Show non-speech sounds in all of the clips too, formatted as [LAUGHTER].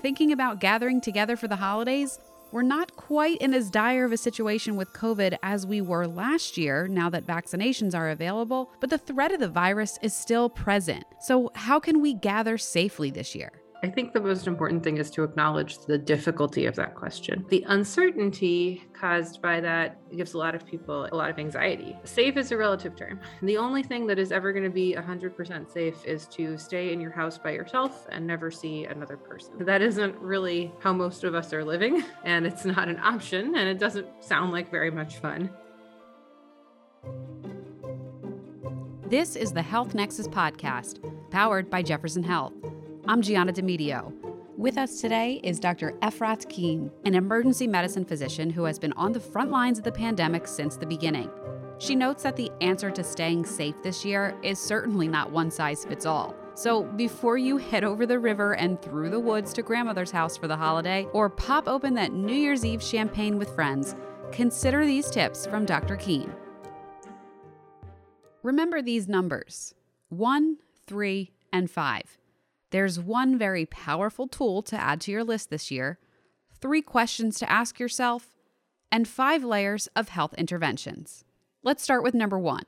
thinking about gathering together for the holidays? We're not quite in as dire of a situation with COVID as we were last year now that vaccinations are available, but the threat of the virus is still present. So, how can we gather safely this year? I think the most important thing is to acknowledge the difficulty of that question. The uncertainty caused by that gives a lot of people a lot of anxiety. Safe is a relative term. The only thing that is ever going to be 100% safe is to stay in your house by yourself and never see another person. That isn't really how most of us are living, [LAUGHS] and it's not an option, and it doesn't sound like very much fun. This is the Health Nexus podcast, powered by Jefferson Health. I'm Gianna Demedio. With us today is Dr. Efrat Kean, an emergency medicine physician who has been on the front lines of the pandemic since the beginning. She notes that the answer to staying safe this year is certainly not one size fits all. So, before you head over the river and through the woods to grandmother's house for the holiday, or pop open that New Year's Eve champagne with friends, consider these tips from Dr. Kean. Remember these numbers 1, 3, and 5. There's one very powerful tool to add to your list this year, three questions to ask yourself, and five layers of health interventions. Let's start with number one.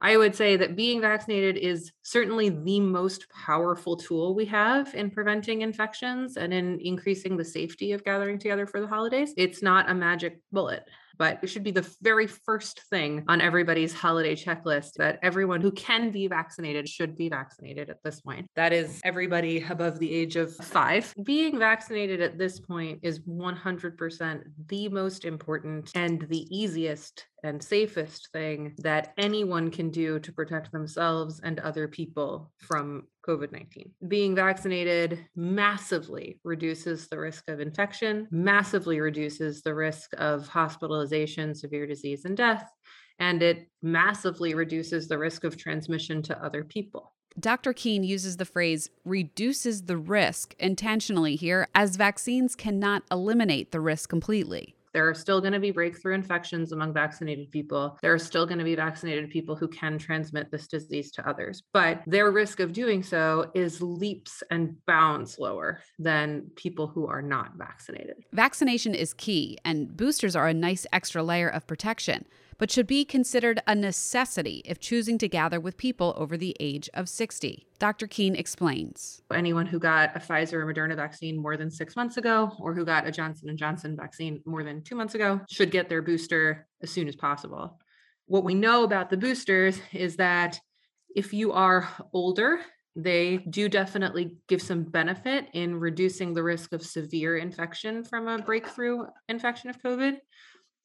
I would say that being vaccinated is certainly the most powerful tool we have in preventing infections and in increasing the safety of gathering together for the holidays. It's not a magic bullet but it should be the very first thing on everybody's holiday checklist that everyone who can be vaccinated should be vaccinated at this point. That is everybody above the age of five. Being vaccinated at this point is 100% the most important and the easiest and safest thing that anyone can do to protect themselves and other people from COVID 19. Being vaccinated massively reduces the risk of infection, massively reduces the risk of hospitalization, severe disease, and death, and it massively reduces the risk of transmission to other people. Dr. Kean uses the phrase reduces the risk intentionally here, as vaccines cannot eliminate the risk completely. There are still going to be breakthrough infections among vaccinated people. There are still going to be vaccinated people who can transmit this disease to others, but their risk of doing so is leaps and bounds lower than people who are not vaccinated. Vaccination is key, and boosters are a nice extra layer of protection but should be considered a necessity if choosing to gather with people over the age of 60. Dr. Kean explains. Anyone who got a Pfizer or Moderna vaccine more than 6 months ago or who got a Johnson & Johnson vaccine more than 2 months ago should get their booster as soon as possible. What we know about the boosters is that if you are older, they do definitely give some benefit in reducing the risk of severe infection from a breakthrough infection of COVID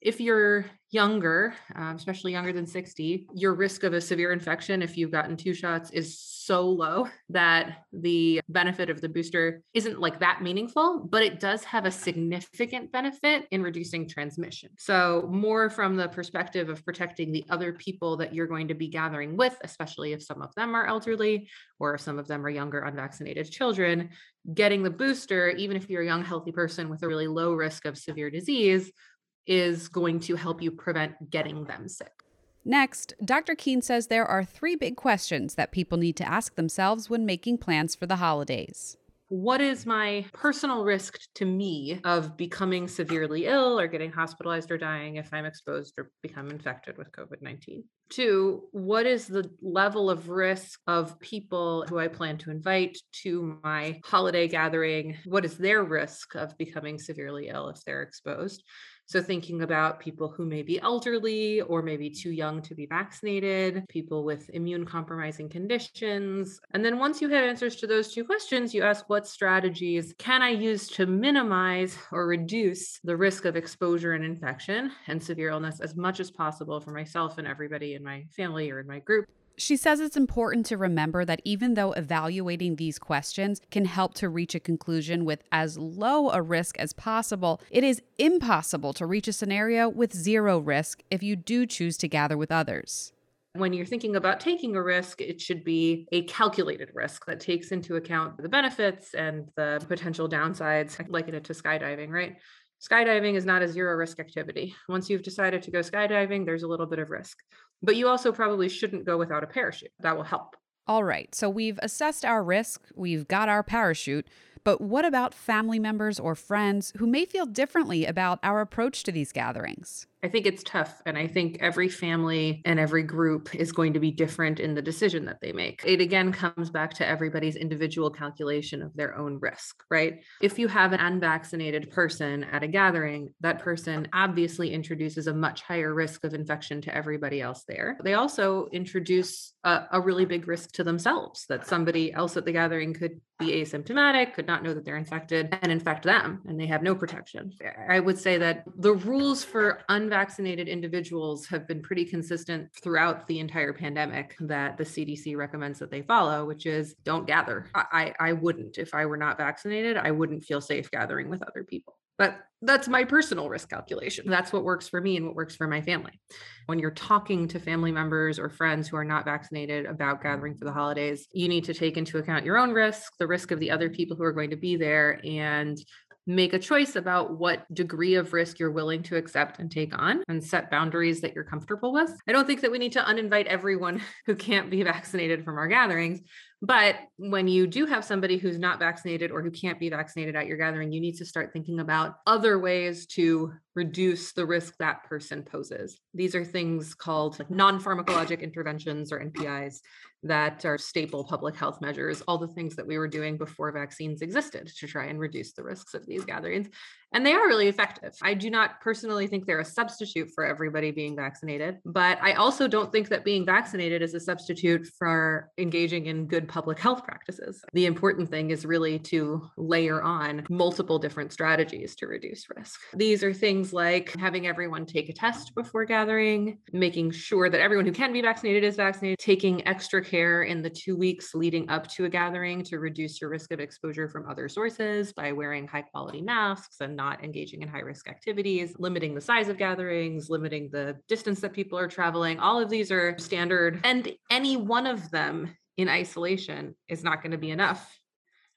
if you're younger, um, especially younger than 60, your risk of a severe infection, if you've gotten two shots, is so low [LAUGHS] that the benefit of the booster isn't like that meaningful, but it does have a significant benefit in reducing transmission. So, more from the perspective of protecting the other people that you're going to be gathering with, especially if some of them are elderly or if some of them are younger, unvaccinated children, getting the booster, even if you're a young, healthy person with a really low risk of severe disease, is going to help you prevent getting them sick. Next, Dr. Kean says there are three big questions that people need to ask themselves when making plans for the holidays. What is my personal risk to me of becoming severely ill or getting hospitalized or dying if I'm exposed or become infected with COVID 19? Two, what is the level of risk of people who I plan to invite to my holiday gathering? What is their risk of becoming severely ill if they're exposed? So, thinking about people who may be elderly or maybe too young to be vaccinated, people with immune compromising conditions. And then, once you have answers to those two questions, you ask what strategies can I use to minimize or reduce the risk of exposure and infection and severe illness as much as possible for myself and everybody in my family or in my group. She says it's important to remember that even though evaluating these questions can help to reach a conclusion with as low a risk as possible, it is impossible to reach a scenario with zero risk if you do choose to gather with others. When you're thinking about taking a risk, it should be a calculated risk that takes into account the benefits and the potential downsides, like it to skydiving, right? Skydiving is not a zero risk activity. Once you've decided to go skydiving, there's a little bit of risk. But you also probably shouldn't go without a parachute. That will help. All right, so we've assessed our risk, we've got our parachute, But what about family members or friends who may feel differently about our approach to these gatherings? I think it's tough. And I think every family and every group is going to be different in the decision that they make. It again comes back to everybody's individual calculation of their own risk, right? If you have an unvaccinated person at a gathering, that person obviously introduces a much higher risk of infection to everybody else there. They also introduce a, a really big risk to themselves that somebody else at the gathering could be asymptomatic, could not know that they're infected and infect them, and they have no protection. I would say that the rules for unvaccinated individuals have been pretty consistent throughout the entire pandemic that the CDC recommends that they follow, which is don't gather. I, I wouldn't. If I were not vaccinated, I wouldn't feel safe gathering with other people. But that's my personal risk calculation. That's what works for me and what works for my family. When you're talking to family members or friends who are not vaccinated about gathering for the holidays, you need to take into account your own risk, the risk of the other people who are going to be there, and make a choice about what degree of risk you're willing to accept and take on and set boundaries that you're comfortable with. I don't think that we need to uninvite everyone [LAUGHS] who can't be vaccinated from our gatherings, but when you do have somebody who's not vaccinated or who can't be vaccinated at your gathering, you need to start thinking about other ways to reduce the risk that person poses. These are things called non pharmacologic interventions or NPIs that are staple public health measures, all the things that we were doing before vaccines existed to try and reduce the risks of these gatherings. And they are really effective. I do not personally think they're a substitute for everybody being vaccinated, but I also don't think that being vaccinated is a substitute for engaging in good public health practices. The important thing is really to layer on multiple different strategies to reduce risk. These are things like having everyone take a test before gathering, making sure that everyone who can be vaccinated is vaccinated, taking extra care in the two weeks leading up to a gathering to reduce your risk of exposure from other sources by wearing high quality masks and not engaging in high risk activities, limiting the size of gatherings, limiting the distance that people are traveling. All of these are standard, and any one of them in isolation is not going to be enough.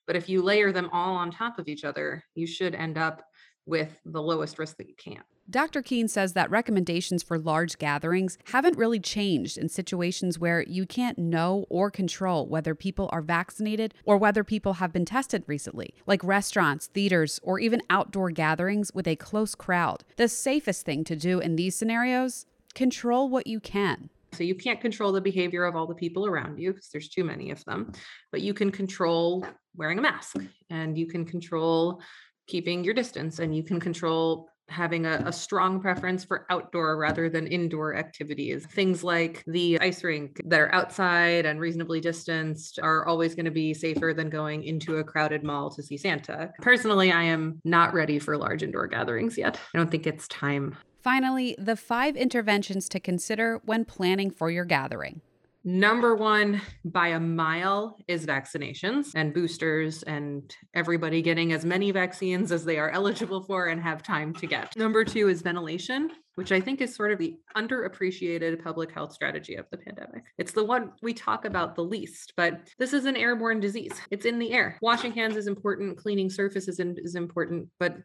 But if you layer them all on top of each other, you should end up with the lowest risk that you can. Dr. Kean says that recommendations for large gatherings haven't really changed in situations where you can't know or control whether people are vaccinated or whether people have been tested recently, like restaurants, theaters, or even outdoor gatherings with a close crowd. The safest thing to do in these scenarios control what you can. So you can't control the behavior of all the people around you because there's too many of them, but you can control wearing a mask and you can control keeping your distance and you can control having a, a, strong preference for outdoor rather than indoor activities. Things like the ice rink that are outside and reasonably distanced are always going to be safer than going into a crowded mall to see Santa. Personally, I am not ready for large indoor gatherings yet. I don't think it's time. Finally, the five interventions to consider when planning for your gathering. Number one by a mile is vaccinations and boosters, and everybody getting as many vaccines as they are eligible for and have time to get. Number two is ventilation, which I think is sort of the underappreciated public health strategy of the pandemic. It's the one we talk about the least, but this is an airborne disease. It's in the air. Washing hands is important, cleaning surfaces is important, but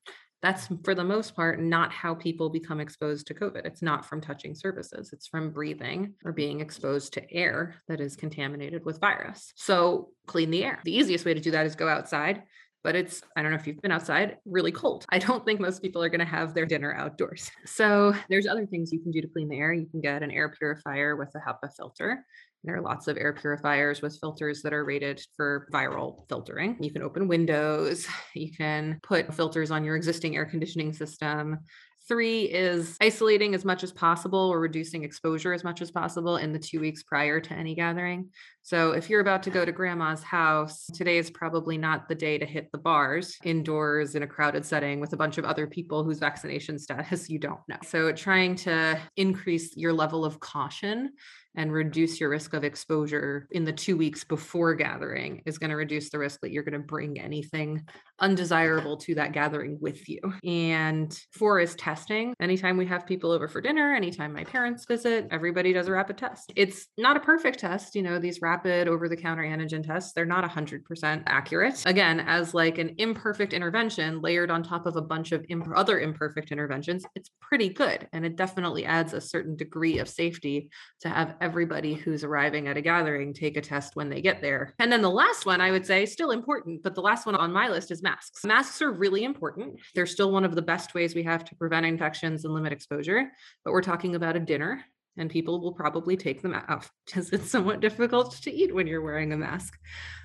that's for the most part not how people become exposed to COVID. It's not from touching surfaces, it's from breathing or being exposed to air that is contaminated with virus. So clean the air. The easiest way to do that is go outside. But it's, I don't know if you've been outside, really cold. I don't think most people are going to have their dinner outdoors. [LAUGHS] So there's other things you can do to clean the air. You can get an air purifier with a HEPA filter. There are lots of air purifiers with filters that are rated for viral filtering. You can open windows, you can put filters on your existing air conditioning system. Three is isolating as much as possible or reducing exposure as much as possible in the two weeks prior to any gathering. So if you're about to go to grandma's house, today is probably not the day to hit the bars indoors in a crowded setting with a bunch of other people whose vaccination status you don't know. So trying to increase your level of caution and reduce your risk of exposure in the two weeks before gathering is going to reduce the risk that you're going to bring anything undesirable to that gathering with you. And four is testing. Anytime we have people over for dinner, anytime my parents visit, everybody does a rapid test. It's not a perfect test. You know, these rapid over the counter antigen tests, they're not 100% accurate. Again, as like an imperfect intervention layered on top of a bunch of imp- other imperfect interventions, it's pretty good. And it definitely adds a certain degree of safety to have everybody who's arriving at a gathering take a test when they get there. And then the last one I would say still important, but the last one on my list is masks. Masks are really important. They're still one of the best ways we have to prevent infections and limit exposure, but we're talking about a dinner and people will probably take them off because [LAUGHS] it's somewhat difficult to eat when you're wearing a mask.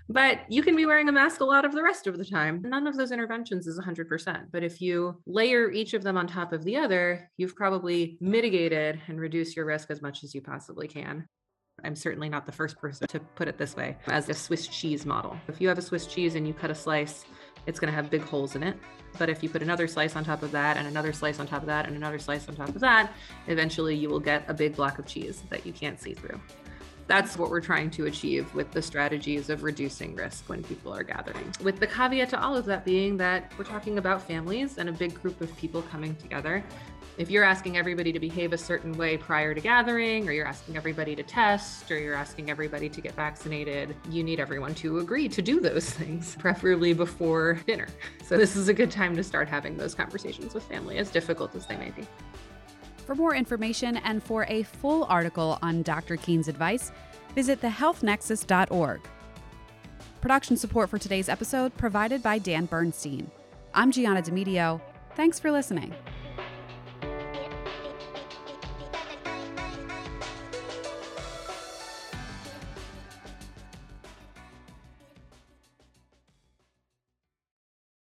But you can be wearing a mask a lot of the rest of the time. None of those interventions is 100%. But if you layer each of them on top of the other, you've probably mitigated and reduced your risk as much as you possibly can. I'm certainly not the first person to put it this way as a Swiss cheese model. If you have a Swiss cheese and you cut a slice, it's going to have big holes in it. But if you put another slice on top of that, and another slice on top of that, and another slice on top of that, eventually you will get a big block of cheese that you can't see through. That's what we're trying to achieve with the strategies of reducing risk when people are gathering. With the caveat to all of that being that we're talking about families and a big group of people coming together. If you're asking everybody to behave a certain way prior to gathering, or you're asking everybody to test, or you're asking everybody to get vaccinated, you need everyone to agree to do those [LAUGHS] things, preferably before dinner. So, this is a good time to start having those conversations with family, as difficult as they may be. For more information and for a full article on Dr. Kean's advice, visit thehealthnexus.org. Production support for today's episode provided by Dan Bernstein. I'm Gianna Demedio. Thanks for listening.